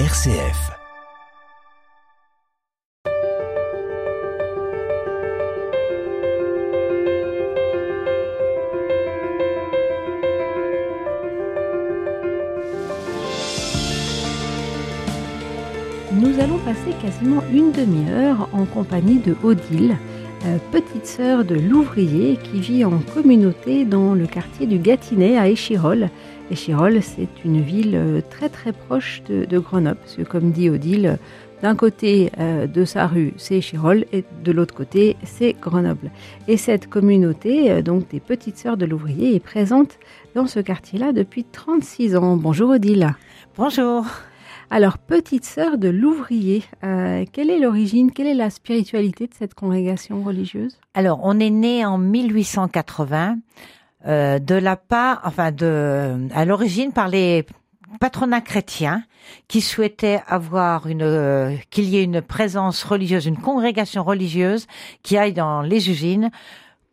RCF. Nous allons passer quasiment une demi-heure en compagnie de Odile, petite sœur de l'ouvrier qui vit en communauté dans le quartier du Gâtinais à Échirol. Échirol, c'est une ville euh, très très proche de, Grenoble, parce que comme dit Odile, d'un côté euh, de sa rue, c'est Échirol, et de l'autre côté, c'est Grenoble. Et cette communauté, euh, donc des petites sœurs de l'ouvrier, est présente dans ce quartier-là depuis 36 ans. Bonjour Odile. Bonjour. Alors, petite sœur de l'ouvrier, euh, quelle est l'origine, quelle est la spiritualité de cette congrégation religieuse? Alors, on est né en 1880 euh, de la part, enfin de, à l'origine par les patronats chrétiens qui souhaitaient avoir une, euh, qu'il y ait une présence religieuse, une congrégation religieuse qui aille dans les usines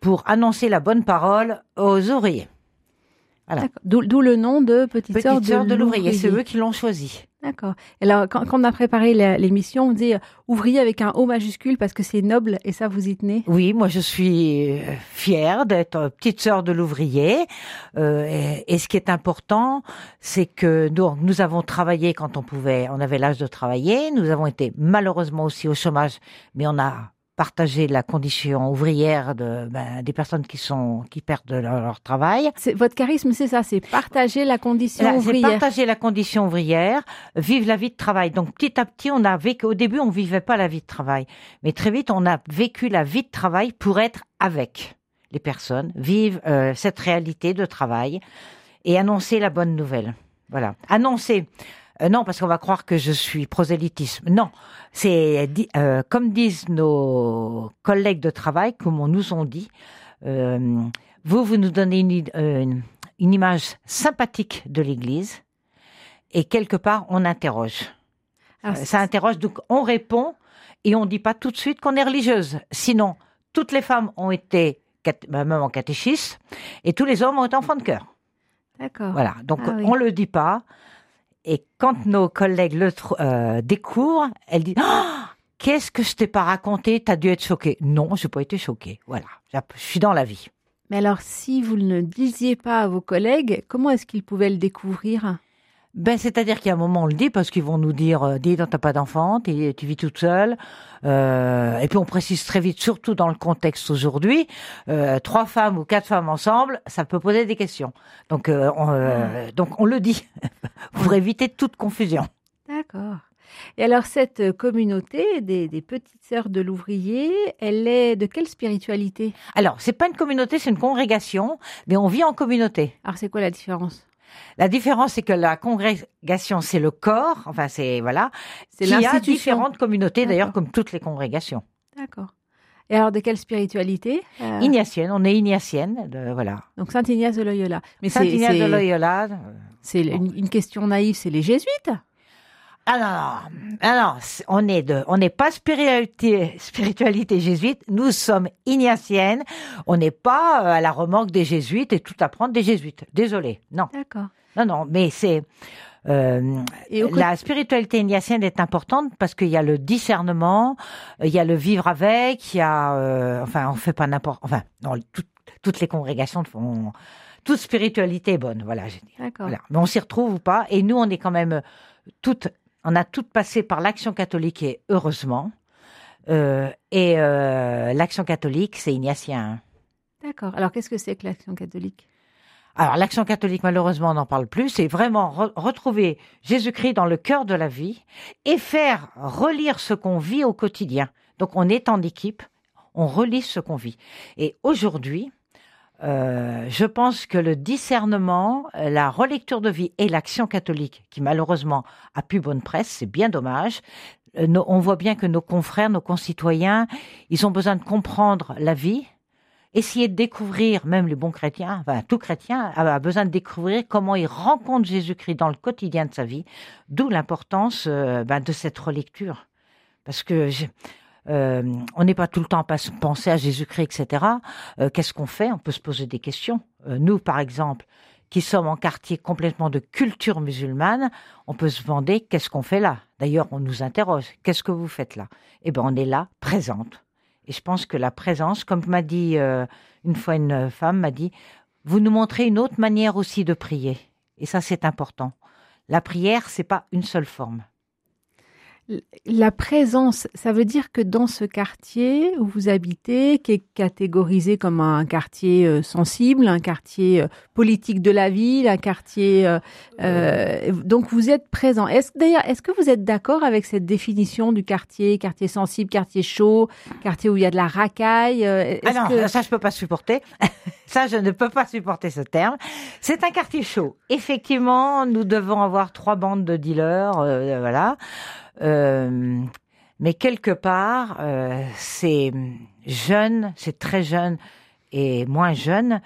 pour annoncer la bonne parole aux ouvriers. Voilà. D'où le nom de petite, Petite sœur de, de l'ouvrier, c'est eux qui l'ont choisi. D'accord. Alors, quand, quand on a préparé l'émission, on dit euh, ouvrier avec un O majuscule parce que c'est noble et ça vous y tenez? Oui, moi je suis euh, fière d'être euh, petite sœur de l'ouvrier. Euh, et, et ce qui est important, c'est que nous, nous avons travaillé quand on pouvait, on avait l'âge de travailler. Nous avons été malheureusement aussi au chômage, mais on a partagé la condition ouvrière de, ben, des personnes qui sont qui perdent leur, leur travail. C'est votre charisme, c'est ça, c'est partager la condition Là, ouvrière. partager la condition ouvrière, vivre la vie de travail. Donc petit à petit, on a vécu. Au début, on vivait pas la vie de travail, mais très vite, on a vécu la vie de travail pour être avec les personnes, vivre euh, cette réalité de travail et annoncer la bonne nouvelle. Voilà, annoncer. Euh, non, parce qu'on va croire que je suis prosélytisme. Non, c'est euh, comme disent nos collègues de travail, comme on nous ont dit. euh, vous, vous nous donnez une, id- une, une image sympathique de l'Église et quelque part on interroge. Alors, Euh, Ça interroge, donc on répond et on dit pas tout de suite qu'on est religieuse. Sinon, toutes les femmes ont été bah, même en catéchisme et tous les hommes ont été enfants de cœur. D'accord. Voilà, donc Ah oui. on le dit pas. Et quand nos collègues le euh, découvrent, elles disent Ah, Qu'est-ce que je t'ai pas raconté? T'as dû être choquée. Non, j'ai pas été choquée. Voilà, je suis dans la vie. Mais alors, si vous ne le disiez pas à vos collègues, comment est-ce qu'ils pouvaient le découvrir? Ben, c'est-à-dire qu'il y a un moment, on le dit parce qu'ils vont nous dire, euh, dis, donc t'as pas d'enfant, tu vis toute seule. Euh, et puis on précise très vite, surtout dans le contexte aujourd'hui, euh, trois femmes ou quatre femmes ensemble, ça peut poser des questions. Donc, euh, on, euh, donc on le dit pour éviter toute confusion. D'accord. Et alors, cette communauté des, des petites sœurs de l'ouvrier, elle est de quelle spiritualité? Alors, c'est pas une communauté, c'est une congrégation, mais on vit en communauté. Alors, c'est quoi la différence? La différence, c'est que la congrégation, c'est le corps, enfin c'est voilà, C'est qui a différentes communautés d'ailleurs, comme toutes les congrégations. D'accord. Et alors, de quelle spiritualité Euh, Ignatienne, on est ignatienne, de- voilà. Donc, Saint Ignace de Loyola. Mais Saint Ignace de Loyola. euh, c'est une, une question naïve, c'est les jésuites Ah non, non, ah non, c'est- on est de, on n'est pas spiritualité, spiritualité jésuite, nous sommes ignatiennes, on n'est pas euh, à la remorque des jésuites et tout apprendre des jésuites. Désolé, non, D'accord. non, non, mais c'est euh, la spiritualité ignatienne est importante parce qu'il y a le discernement, euh, il y a le vivre avec, il y a, euh, enfin, on fait pas n'importe, enfin, non, tout- toutes les congrégations font, toute spiritualité est bonne, voilà, j'ai dit. D'accord. Voilà. Mais on s'y retrouve ou pas. Et nous, on est quand même toutes, on a toutes passé par l'action catholique et heureusement. Euh, et euh, l'action catholique, c'est ignatien. D'accord. Alors, qu'est-ce que c'est que l'action catholique? Alors, l'action catholique, malheureusement, on n'en parle plus. C'est vraiment re- retrouver Jésus-Christ dans le cœur de la vie et faire relire ce qu'on vit au quotidien. Donc, on est en équipe, on relit ce qu'on vit. Et aujourd'hui, euh, je pense que le discernement, euh, la relecture de vie et l'action catholique, qui malheureusement a plus bonne presse, c'est bien dommage. Euh, on voit bien que nos confrères, nos concitoyens, ils ont besoin de comprendre la vie, essayer de découvrir, même les bons chrétiens, enfin tout chrétien a besoin de découvrir comment il rencontre Jésus-Christ dans le quotidien de sa vie, d'où l'importance ben, de cette relecture. Parce que euh, on n'est pas tout le temps à penser à Jésus-Christ, etc. Euh, Qu'est-ce qu'on fait? On peut se poser des questions. Euh, nous, par exemple, qui sommes en quartier complètement de culture musulmane, on peut se demander qu'est-ce qu'on fait là? D'ailleurs, on nous interroge, qu'est-ce que vous faites là? Eh bien, on est là, présente. Et je pense que la présence, comme m'a dit euh, une fois une femme, m'a dit, vous nous montrez une autre manière aussi de prier. Et ça, c'est important. La prière, c'est pas une seule forme. La présence, ça veut dire que dans ce quartier où vous habitez, qui est catégorisé comme un quartier euh, sensible, un quartier euh, politique de la ville, un quartier, euh, euh, donc vous êtes présent. Est-ce d'ailleurs, est-ce que vous êtes d'accord avec cette définition du quartier, quartier sensible, quartier chaud, quartier où il y a de la racaille Ah non, ça je peux pas supporter. ça je ne peux pas supporter ce terme. C'est un quartier chaud. Effectivement, nous devons avoir trois bandes de dealers, voilà. Euh, mais quelque part, euh, c'est jeune, c'est très jeune et moins jeune.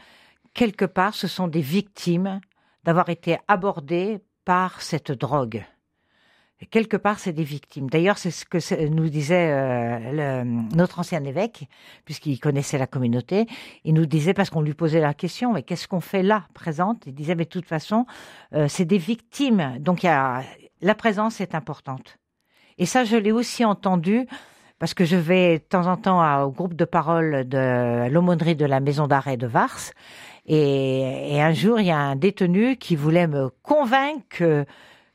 Quelque part, ce sont des victimes d'avoir été abordées par cette drogue. quelque part, c'est des victimes. D'ailleurs, c'est ce que nous disait euh, notre ancien évêque, puisqu'il connaissait la communauté. Il nous disait, parce qu'on lui posait la question, mais qu'est-ce qu'on fait là, présente? Il disait, mais de toute façon, c'est des victimes. Donc, la présence est importante. Et ça, je l'ai aussi entendu parce que je vais de temps en temps au groupe de parole de l'aumônerie de la maison d'arrêt de Vars. Et, un jour, il y a un détenu qui voulait me convaincre que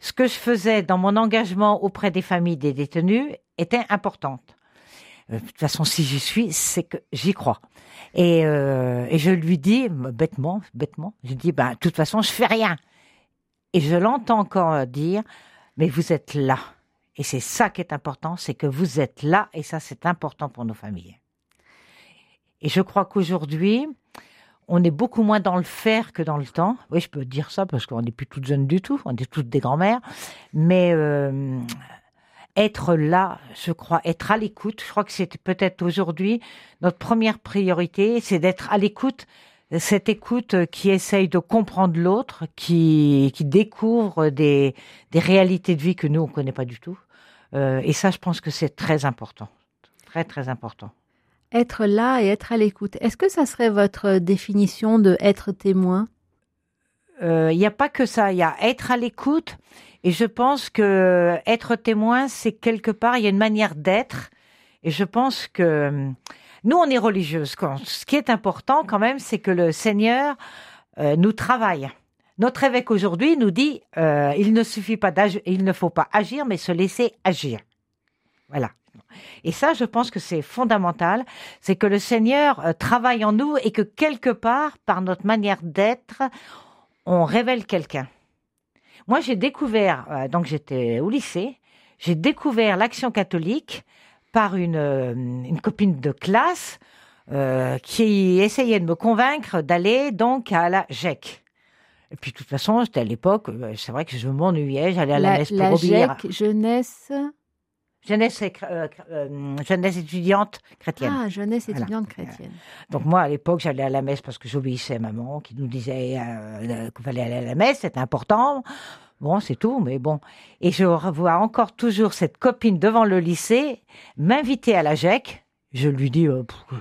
ce que je faisais dans mon engagement auprès des familles des détenus était importante. Euh, de toute façon, si j'y suis, c'est que j'y crois. Et, euh, je lui dis, bêtement, bêtement, je dis, ben, de toute façon, je fais rien. Et je l'entends encore dire, mais vous êtes là. Et c'est ça qui est important, c'est que vous êtes là et ça c'est important pour nos familles. Et je crois qu'aujourd'hui, on est beaucoup moins dans le faire que dans le temps. Oui, je peux dire ça parce qu'on n'est plus toutes jeunes du tout, on est toutes des grands-mères. Mais euh, être là, je crois, être à l'écoute, je crois que c'est peut-être aujourd'hui notre première priorité, c'est d'être à l'écoute cette écoute qui essaye de comprendre l'autre, qui, qui découvre des, des réalités de vie que nous, on ne connaît pas du tout. Euh, et ça, je pense que c'est très important. Très, très important. Être là et être à l'écoute. Est-ce que ça serait votre définition de être témoin? Il euh, n'y a pas que ça. Il y a être à l'écoute. Et je pense que être témoin, c'est quelque part, il y a une manière d'être. Et je pense que nous, on est religieuses. Ce qui est important quand même, c'est que le Seigneur euh, nous travaille. Notre évêque aujourd'hui nous dit euh, il ne suffit pas d'agir, il ne faut pas agir, mais se laisser agir. Voilà. Et ça, je pense que c'est fondamental, c'est que le Seigneur euh, travaille en nous et que quelque part, par notre manière d'être, on révèle quelqu'un. Moi, j'ai découvert, donc j'étais au lycée, j'ai découvert l'action catholique par une, une copine de classe qui essayait de me convaincre d'aller donc à la GEC. Et puis, de toute façon, c'était à l'époque, euh, c'est vrai que je m'ennuyais, j'allais à la, messe pour la GEC, jeunesse. Jeunesse, euh, euh, jeunesse étudiante chrétienne. Ah, jeunesse étudiante chrétienne. Donc moi, à l'époque, j'allais à la messe parce que j'obéissais à maman qui nous disait qu'il fallait aller à la messe, c'était important. Bon, c'est tout, mais bon. Et je revois encore toujours cette copine devant le lycée m'inviter à la GEC. Je lui dis,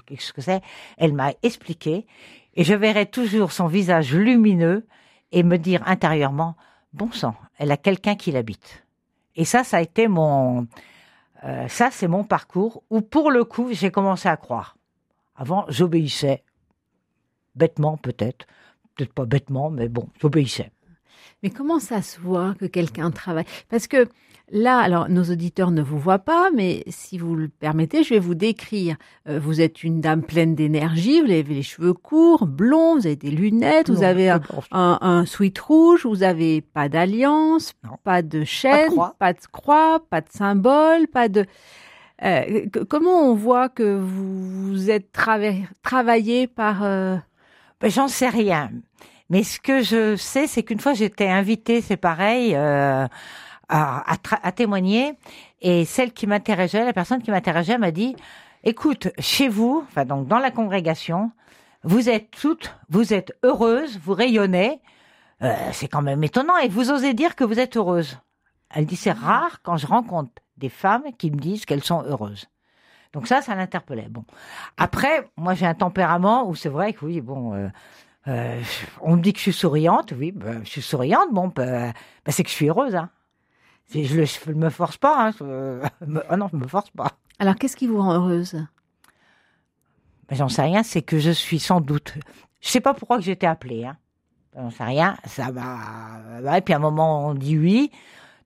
qu'est-ce que c'est? Elle m'a expliqué. Et je verrai toujours son visage lumineux et me dire intérieurement, bon sang, elle a quelqu'un qui l'habite. Et ça, ça a été mon, euh, ça c'est mon parcours où pour le coup j'ai commencé à croire. Avant, j'obéissais bêtement peut-être, peut-être pas bêtement, mais bon, j'obéissais. Mais comment ça se voit que quelqu'un travaille? Parce que Là, alors nos auditeurs ne vous voient pas, mais si vous le permettez, je vais vous décrire. Euh, vous êtes une dame pleine d'énergie, vous avez les cheveux courts, blonds, vous avez des lunettes, vous avez un, un, sweat rouge, vous avez pas d'alliance, pas de chaîne, pas de, croix, pas de symbole, pas de... Euh, comment on voit que vous êtes travaillé par... Euh... Ben, J'en sais rien. Mais ce que je sais, c'est qu'une fois j'étais invitée, c'est pareil, euh, à, à, témoigner. Et celle qui m'interrogeait, la personne qui m'interrogeait m'a dit, écoute, chez vous, enfin donc dans la congrégation, vous êtes toutes, vous êtes heureuses, vous rayonnez. Euh, c'est quand même étonnant et vous osez dire que vous êtes heureuse. Elle dit c'est rare quand je rencontre des femmes qui me disent qu'elles sont heureuses. Donc ça, ça l'interpellait. Bon, après, moi j'ai un tempérament où c'est vrai que oui, bon, euh, Euh, on me dit que je suis souriante, oui, ben, je suis souriante, bon, ben, ben, c'est que je suis heureuse. Hein. Je ne me force pas. Hein, je, ah non, je ne me force pas. Alors, qu'est-ce qui vous rend heureuse? Ben, J'en sais rien, c'est que je suis sans doute. Je sais pas pourquoi que j'étais appelée. Hein. J'en sais rien. Ça va. Et puis à un moment, on dit oui.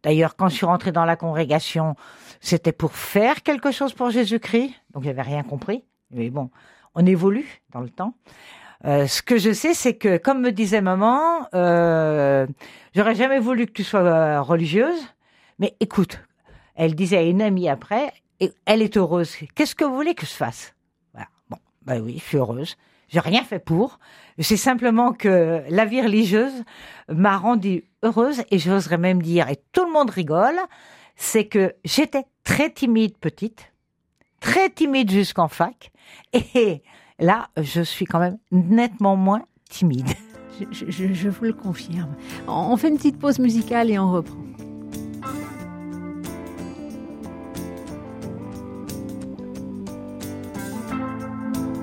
D'ailleurs, quand je suis rentrée dans la congrégation, c'était pour faire quelque chose pour Jésus-Christ. Donc, j'avais rien compris. Mais bon, on évolue dans le temps. Euh, ce que je sais, c'est que, comme me disait maman, euh, j'aurais jamais voulu que tu sois euh, religieuse, mais écoute, elle disait à une amie après, et elle est heureuse. Qu'est-ce que vous voulez que je fasse? Voilà. Bon, ben oui, je suis heureuse. J'ai rien fait pour. C'est simplement que la vie religieuse m'a rendue heureuse et j'oserais même dire, et tout le monde rigole, c'est que j'étais très timide petite, très timide jusqu'en fac, et là, je suis quand même nettement moins timide. Je, je, je vous le confirme. On fait une petite pause musicale et on reprend.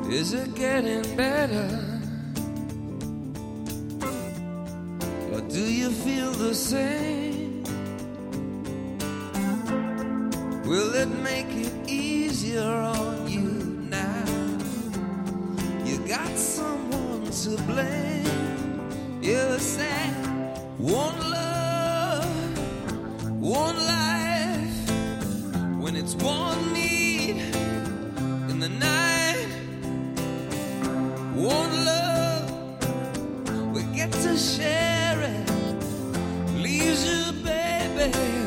Is it getting better? Or do you feel the same? Will it make it easier got someone to blame. You say, one love, one life, when it's one need in the night, one love, we get to share it. Leaves you, baby,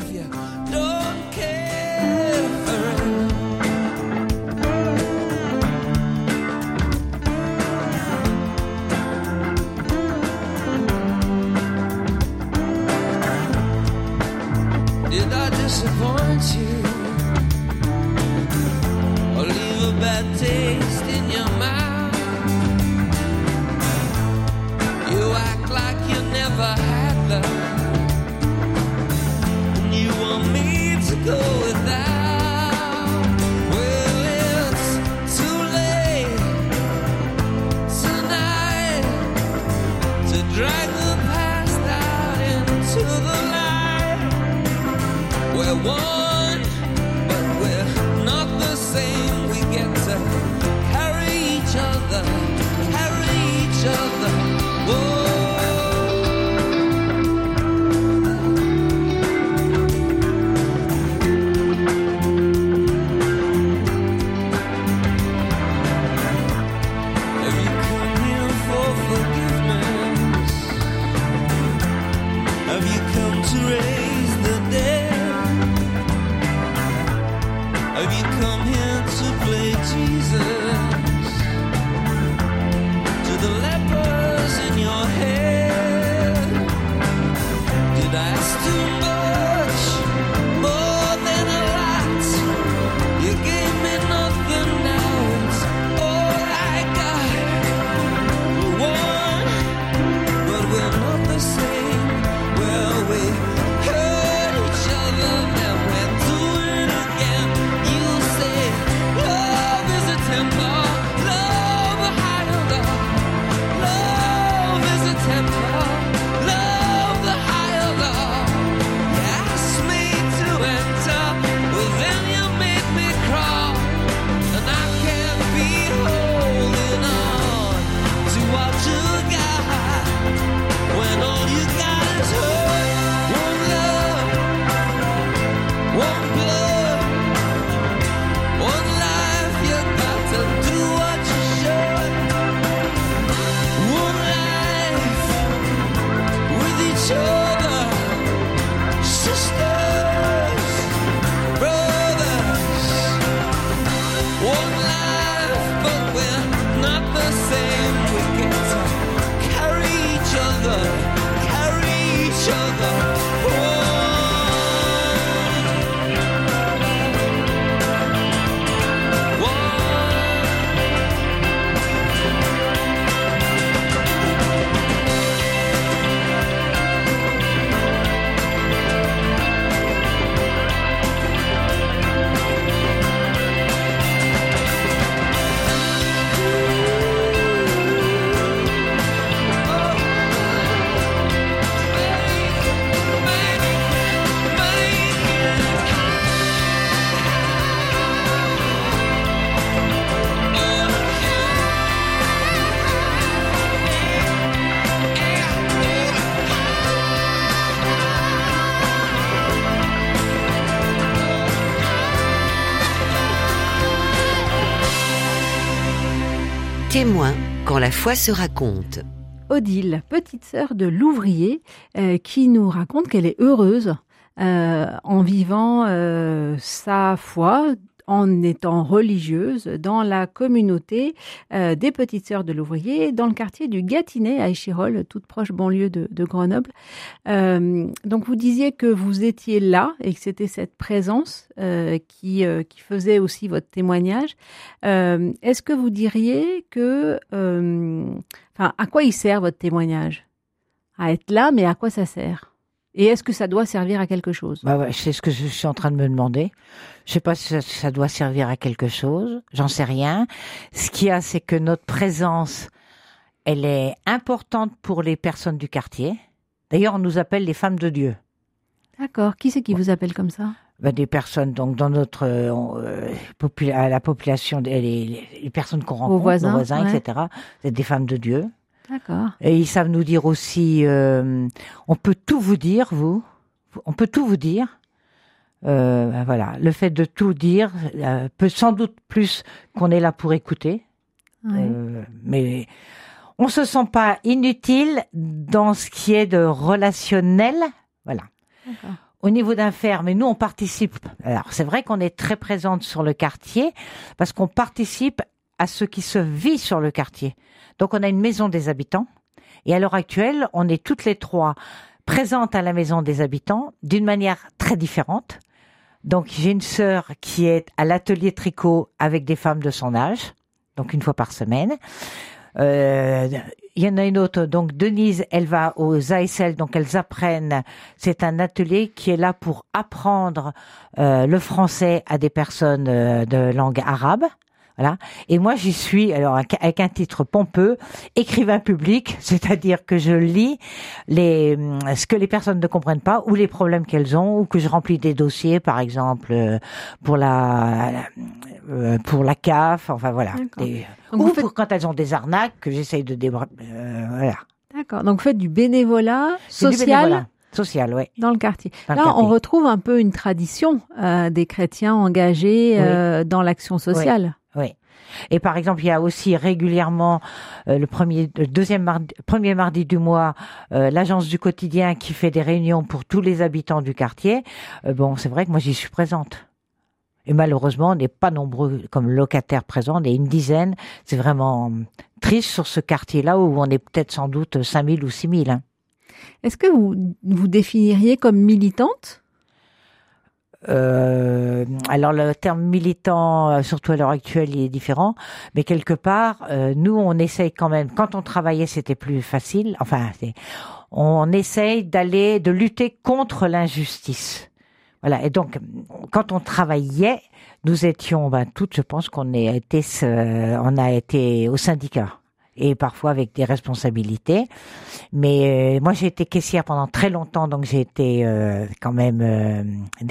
la foi se raconte. Odile, petite sœur de l'ouvrier, euh, qui nous raconte qu'elle est heureuse euh, en vivant euh, sa foi en étant religieuse dans la communauté euh, des petites sœurs de l'ouvrier, dans le quartier du Gâtinais à Échirol, toute proche banlieue de, Grenoble. Euh, donc vous disiez que vous étiez là et que c'était cette présence euh, qui, qui faisait aussi votre témoignage. Est-ce que vous diriez que, enfin, à quoi il sert votre témoignage? À être là, mais à quoi ça sert? Et est-ce que ça doit servir à quelque chose? Bah ouais, c'est ce que je suis en train de me demander. Je sais pas si ça, ça doit servir à quelque chose. J'en sais rien. Ce qu'il y a, c'est que notre présence, elle est importante pour les personnes du quartier. D'ailleurs, on nous appelle les femmes de Dieu. D'accord. Qui c'est qui vous appelle comme ça? Bah, des personnes, donc dans notre euh, popula- la population, les, les- les personnes qu'on rencontre, voisins, nos voisins, ouais. etc. C'est des femmes de Dieu. D'accord. Et ils savent nous dire aussi, euh, on peut tout vous dire, vous. On peut tout vous dire. Euh, ben voilà, le fait de tout dire euh, peut sans doute plus qu'on est là pour écouter. Euh, mais on se sent pas inutile dans ce qui est de relationnel. Voilà. Au niveau d'un fer, mais nous on participe. Alors c'est vrai qu'on est très présente sur le quartier parce qu'on participe à ce qui se vit sur le quartier. Donc on a une maison des habitants et à l'heure actuelle on est toutes les trois présentes à la maison des habitants d'une manière très différente. Donc j'ai une sœur qui est à l'atelier tricot avec des femmes de son âge, donc une fois par semaine. Euh, il y en a une autre, donc Denise, elle va aux ASL, donc elles apprennent. C'est un atelier qui est là pour apprendre euh, le français à des personnes euh, de langue arabe. Voilà. Et moi, j'y suis, alors avec- un titre pompeux, écrivain public, c'est-à-dire que je lis les, hum, ce que les personnes ne comprennent pas ou les problèmes qu'elles ont, ou que je remplis des dossiers, par exemple euh, pour la, euh, pour la CAF, enfin voilà. Des- ou faites- pour quand elles ont des arnaques que j'essaye de débra... euh, voilà. D'accord. Donc, vous faites du bénévolat du social bénévolat. Social, ouais. dans le quartier. Dans le Là, quartier. on retrouve un peu une tradition euh, des chrétiens engagés Oui. euh, dans l'action sociale. Oui. Et par exemple, il y a aussi régulièrement euh, le premier, le deuxième mardi, premier mardi du mois, euh, l'agence du quotidien qui fait des réunions pour tous les habitants du quartier. Euh, bon, c'est vrai que moi j'y suis présente. Et malheureusement, on n'est pas nombreux comme locataires présents, on est une dizaine. C'est vraiment triste sur ce quartier-là où on est peut-être sans doute 5000 ou 6000. Hein. Est-ce que vous vous définiriez comme militante? Euh, alors le terme militant, euh, surtout à l'heure actuelle, il est différent, mais quelque part, euh, nous on essaye quand même. Quand on travaillait, c'était plus facile. Enfin, on essaye d'aller, de lutter contre l'injustice. Voilà. Et donc, quand on travaillait, nous étions, ben, toutes, je pense qu'on a été, ce- on a été au syndicat et parfois avec des responsabilités. Mais euh, moi, j'ai été caissière pendant très longtemps, donc j'ai été euh, quand même, euh,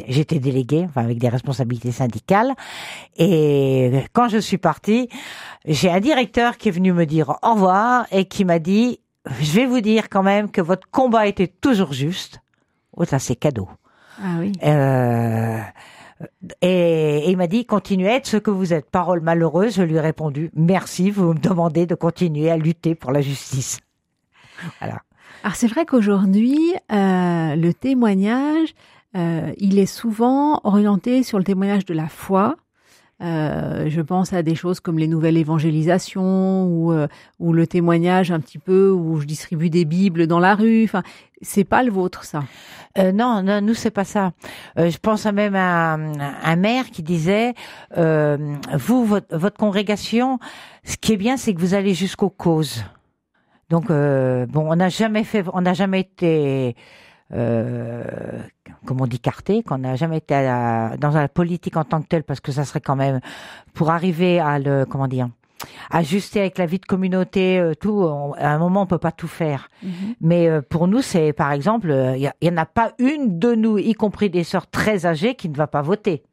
j'étais déléguée, enfin avec des responsabilités syndicales. Et quand je suis partie, j'ai un directeur qui est venu me dire au revoir et qui m'a dit, je vais vous dire quand même que votre combat était toujours juste. Oh, ça c'est cadeau. Ah oui. Et il m'a dit, continuez à être ce que vous êtes. Parole malheureuse, je lui ai répondu, merci, vous me demandez de continuer à lutter pour la justice. Voilà. Alors c'est vrai qu'aujourd'hui, euh, le témoignage, euh, il est souvent orienté sur le témoignage de la foi. Euh, je pense à des choses comme les nouvelles évangélisations ou, le témoignage un petit peu où je distribue des bibles dans la rue. C'est pas le vôtre ça. Euh, non, non, nous c'est pas ça. Euh, je pense même à un, maire qui disait, euh, vous, votre, votre congrégation, ce qui est bien, c'est que vous allez jusqu'aux causes. Donc euh, bon, on n'a jamais fait, on n'a jamais été, euh, comme on dit, carté, qu'on n'a jamais été à dans la politique en tant que telle, parce que ça serait quand même pour arriver à le, comment dire, ajuster avec la vie de communauté, euh, tout. on- à un moment, on peut pas tout faire. Mais euh, pour nous, c'est par exemple, il y, y en a pas une de nous, y compris des sœurs très âgées, qui ne va pas voter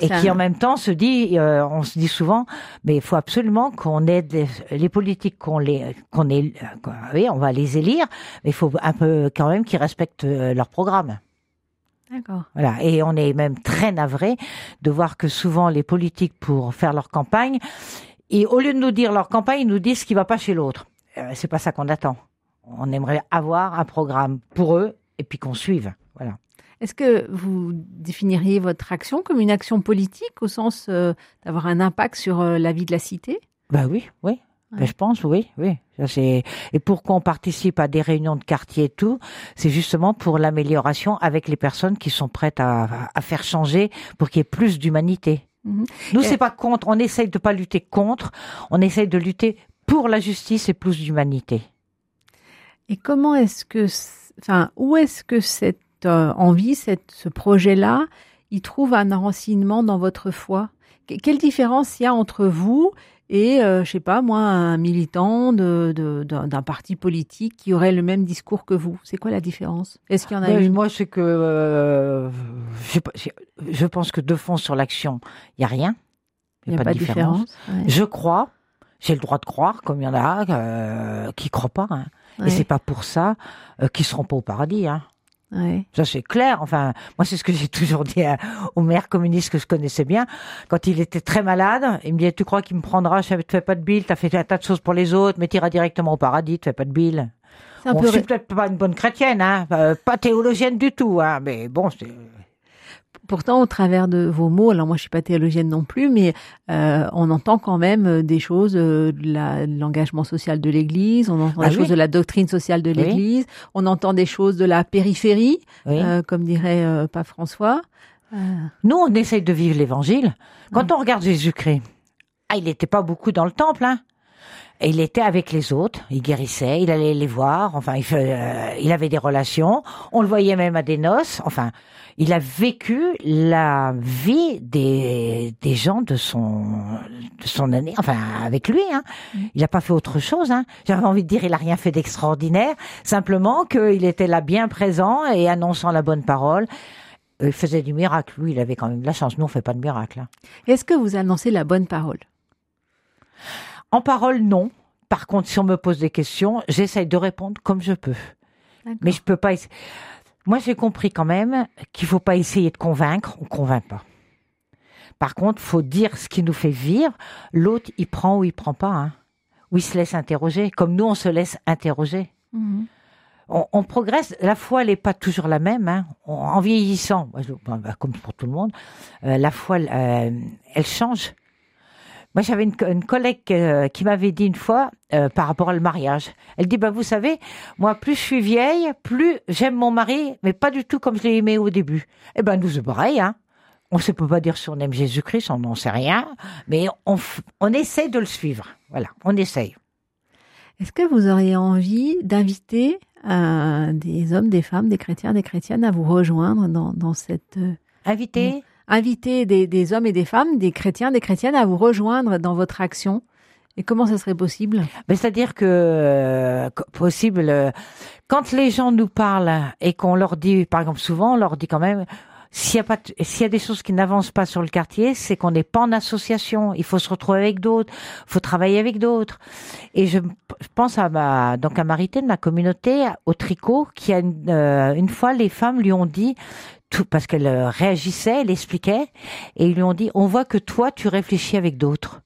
et qui un- en même temps se dit, euh, on se dit souvent, mais il faut absolument qu'on aide les, les politiques, qu'on les, qu'on est, oui, on va les élire, mais il faut un peu quand même qu'ils respectent euh, leur programme. D'accord. Voilà. Et on est même très navré de voir que souvent les politiques, pour faire leur campagne, Et au lieu de nous dire leur campagne, ils nous disent ce qui va pas chez l'autre. Euh, c'est pas ça qu'on attend. On aimerait avoir un programme pour eux et puis qu'on suive. Voilà. Est-ce que vous définiriez votre action comme une action politique au sens euh, d'avoir un impact sur euh, la vie de la cité? Bah oui, oui. Ben, je pense, oui, oui. Ça, c'est... Et pourquoi on participe à des réunions de quartier et tout C'est justement pour l'amélioration avec les personnes qui sont prêtes à, à faire changer pour qu'il y ait plus d'humanité. Mhm. Nous, c'est pas contre. On essaye de pas lutter contre. On essaye de lutter pour la justice et plus d'humanité. Et comment est-ce que, enfin, où est-ce que cette euh, envie, cette, ce projet-là, il trouve un enracinement dans votre foi? Que- Quelle différence il y a entre vous et, euh, je sais pas moi, un militant de, de- d'un, d'un parti politique qui aurait le même discours que vous C'est quoi la différence? Est-ce qu'il y en a Ben, une? moi, c'est que euh, je, je pense que de fond sur l'action, il y a rien. Il n'y a pas de différence. Ouais. Je crois. J'ai le droit de croire, comme il y en a euh, qui croient pas. hein. Ouais. Et c'est pas pour ça euh, qu'ils seront pas au paradis. Hein. Ouais. Ça c'est clair. Enfin, moi c'est ce que j'ai toujours dit à- au maire communiste que je connaissais bien. Quand il était très malade, il me disait tu crois qu'il me prendra? Je ne te fais pas de bile. T'as fait un tas de choses pour les autres, mais t'iras directement au paradis. Tu fais pas de un Bon, peu je suis peut-être pas une bonne chrétienne, hein, euh, pas théologienne du tout, hein, mais bon, c'est Pourtant, au travers de vos mots, alors moi je suis pas théologienne non plus, mais euh, on entend quand même euh, des choses euh, de l'engagement social de l'Église, on entend Ah des oui. choses de la doctrine sociale de Oui. l'Église, on entend des choses de la périphérie, oui. euh, comme dirait euh, Pape François. Nous, on essaye de vivre l'évangile. Quand on regarde Jésus-Christ, ah, il n'était pas beaucoup dans le temple, hein. Et il était avec les autres, il guérissait, il allait les voir, enfin, il, euh, il avait des relations, on le voyait même à des noces, enfin, il a vécu la vie des, des gens de son, de son année, enfin, avec lui, hein. Il n'a pas fait autre chose, hein. J'avais envie de dire, il a rien fait d'extraordinaire, simplement qu'il était là bien présent et annonçant la bonne parole. Euh, Il faisait du miracle, lui, il avait quand même de la chance. Nous, on fait pas de miracle. hein. Est-ce que vous annoncez la bonne parole? En parole, non. Par contre, si on me pose des questions, j'essaye de répondre comme je peux. Mais je peux pas. essa- Moi, j'ai compris quand même qu'il faut pas essayer de convaincre. On convainc pas. Par contre, faut dire ce qui nous fait vivre. L'autre, il prend ou il prend pas. Hein. Ou il se laisse interroger. Comme nous, on se laisse interroger. Mhm. on, on progresse. La foi, elle n'est pas toujours la même. Hein. En vieillissant, bah, comme pour tout le monde, euh, la foi, euh, elle change. Moi, j'avais une, co- une collègue euh, qui m'avait dit une fois euh, par rapport au mariage. Elle dit, bah, vous savez, moi, plus je suis vieille, plus j'aime mon mari, mais pas du tout comme je l'ai aimé au début. Eh ben, nous, c'est pareil. Hein. On ne peut pas dire si on aime Jésus-Christ, on n'en sait rien, mais on, on essaye de le suivre. Voilà, on essaye. Est-ce que vous auriez envie d'inviter euh, des hommes, des femmes, des chrétiens, des chrétiennes à vous rejoindre dans, dans cette Invité inviter des, des hommes et des femmes, des chrétiens, des chrétiennes à vous rejoindre dans votre action Et comment ça serait possible? Ben, C'est-à-dire que euh, possible, euh, quand les gens nous parlent et qu'on leur dit, par exemple souvent, on leur dit quand même, s'il y a pas, s'il y a des choses qui n'avancent pas sur le quartier, c'est qu'on n'est pas en association. Il faut se retrouver avec d'autres, il faut travailler avec d'autres. Et je, je pense à ma, donc à Marité de ma communauté au tricot, qui a une, euh, une fois les femmes lui ont dit tout parce qu'elle euh, réagissait, elle expliquait, et ils lui ont dit, on voit que toi tu réfléchis avec d'autres.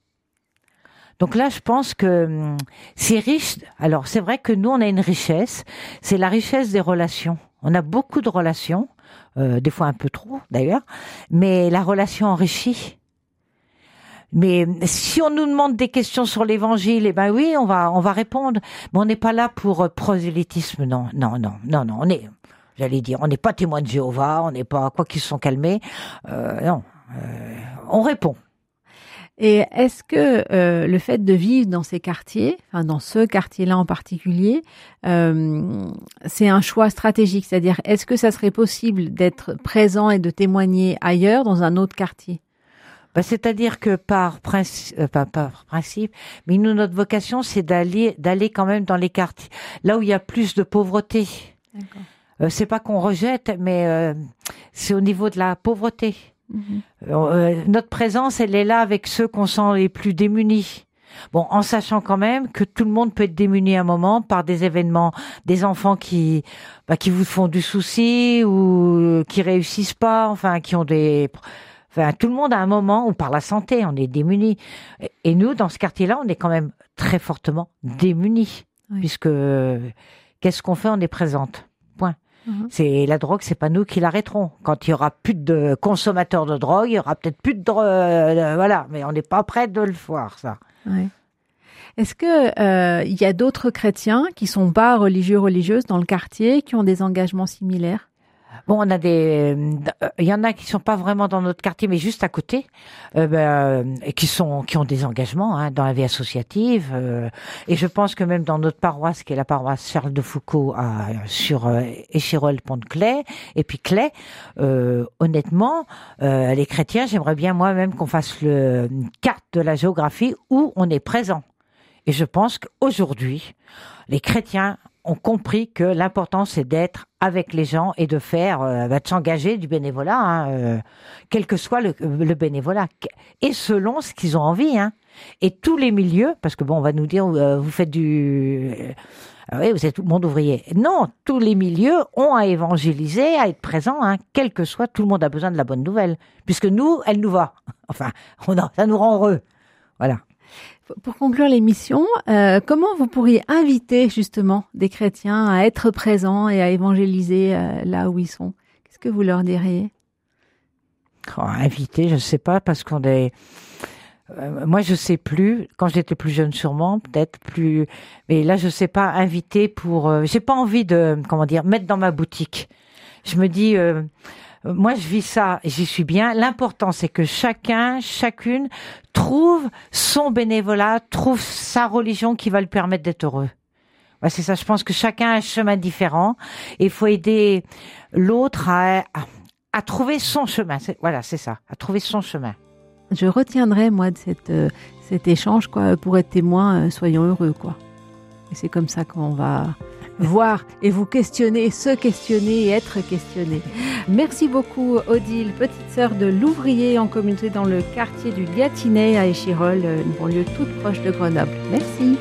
Donc là, je pense que hum, c'est riche. Alors, c'est vrai que nous, on a une richesse. C'est la richesse des relations. On a beaucoup de relations, euh, des fois un peu trop d'ailleurs, mais la relation enrichit. Mais si on nous demande des questions sur l'évangile, eh ben oui, on va, on va répondre. Mais on n'est pas là pour euh, prosélytisme, non, non, non, non, non. On est, j'allais dire, on n'est pas témoin de Jéhovah, on n'est pas, quoi qu'ils se sont calmés, euh, non. euh, on répond. Et est-ce que euh, le fait de vivre dans ces quartiers, enfin dans ce quartier-là en particulier, euh, c'est un choix stratégique? C'est-à-dire, est-ce que ça serait possible d'être présent et de témoigner ailleurs dans un autre quartier? Bah, C'est-à-dire que par principe, pas par principe, mais nous notre vocation c'est d'aller d'aller quand même dans les quartiers là où il y a plus de pauvreté. D'accord. Euh, c'est pas qu'on rejette, mais euh, c'est au niveau de la pauvreté. Euh, euh, notre présence, elle est là avec ceux qu'on sent les plus démunis. Bon, en sachant quand même que tout le monde peut être démuni à un moment par des événements, des enfants qui, bah, qui vous font du souci ou qui réussissent pas, enfin, qui ont des, Enfin, tout le monde a un moment où par la santé, on est démunis. Et nous, dans ce quartier-là, on est quand même très fortement démunis, puisque qu'est-ce qu'on fait? On est présente. Point. Mhm. C'est la drogue, c'est pas nous qui l'arrêterons. Quand il y aura plus de consommateurs de drogue, il y aura peut-être plus de drogue, euh, voilà. Mais on n'est pas prêt de le voir, ça. Est-ce que euh, il y a d'autres chrétiens qui sont pas religieux religieuses dans le quartier qui ont des engagements similaires? Bon, on a des, euh, il y en a qui sont pas vraiment dans notre quartier, mais juste à côté, euh, ben, et qui sont, qui ont des engagements hein, dans la vie associative. Euh, et je pense que même dans notre paroisse, qui est la paroisse Charles de Foucault à, sur euh, Échirol, Pont de Clay, et puis Clay, honnêtement, les chrétiens, j'aimerais bien moi-même qu'on fasse le, une carte de la géographie où on est présent. Et je pense qu'aujourd'hui, les chrétiens ont compris que l'important c'est d'être avec les gens et de faire, euh, bah, de s'engager du bénévolat, hein, euh, quel que soit le, bénévolat, et selon ce qu'ils ont envie. Hein. Et tous les milieux, parce que bon, on va nous dire, euh, vous faites du, oui, vous êtes tout le monde ouvrier. Non, tous les milieux ont à évangéliser, à être présents, hein, quel que soit, tout le monde a besoin de la bonne nouvelle, puisque nous, elle nous va. Enfin, on ça nous rend heureux. Voilà. Pour conclure l'émission, euh, comment vous pourriez inviter justement des chrétiens à être présents et à évangéliser euh, là où ils sont? Qu'est-ce que vous leur diriez? Oh, Inviter, je ne sais pas, parce qu'on est... Euh, moi, je sais plus. Quand j'étais plus jeune, sûrement, peut-être plus. Mais là, je sais pas. Inviter pour. J'ai pas envie de, comment dire, mettre dans ma boutique. Je me dis, moi je vis ça j'y suis bien. L'important c'est que chacun, chacune trouve son bénévolat, trouve sa religion qui va lui permettre d'être heureux. c'est ça. Je pense que chacun a un chemin différent et il faut aider l'autre à, trouver son chemin. Voilà, c'est ça, à trouver son chemin. Je retiendrai moi de euh, cet échange quoi, pour être témoin. Euh, soyons heureux quoi. Et c'est comme ça qu'on va voir et vous questionner, se questionner et être questionné. Merci beaucoup Odile, petite sœur de l'ouvrier en communauté dans le quartier du Gâtinais à Échirol, une banlieue toute proche de Grenoble. Merci.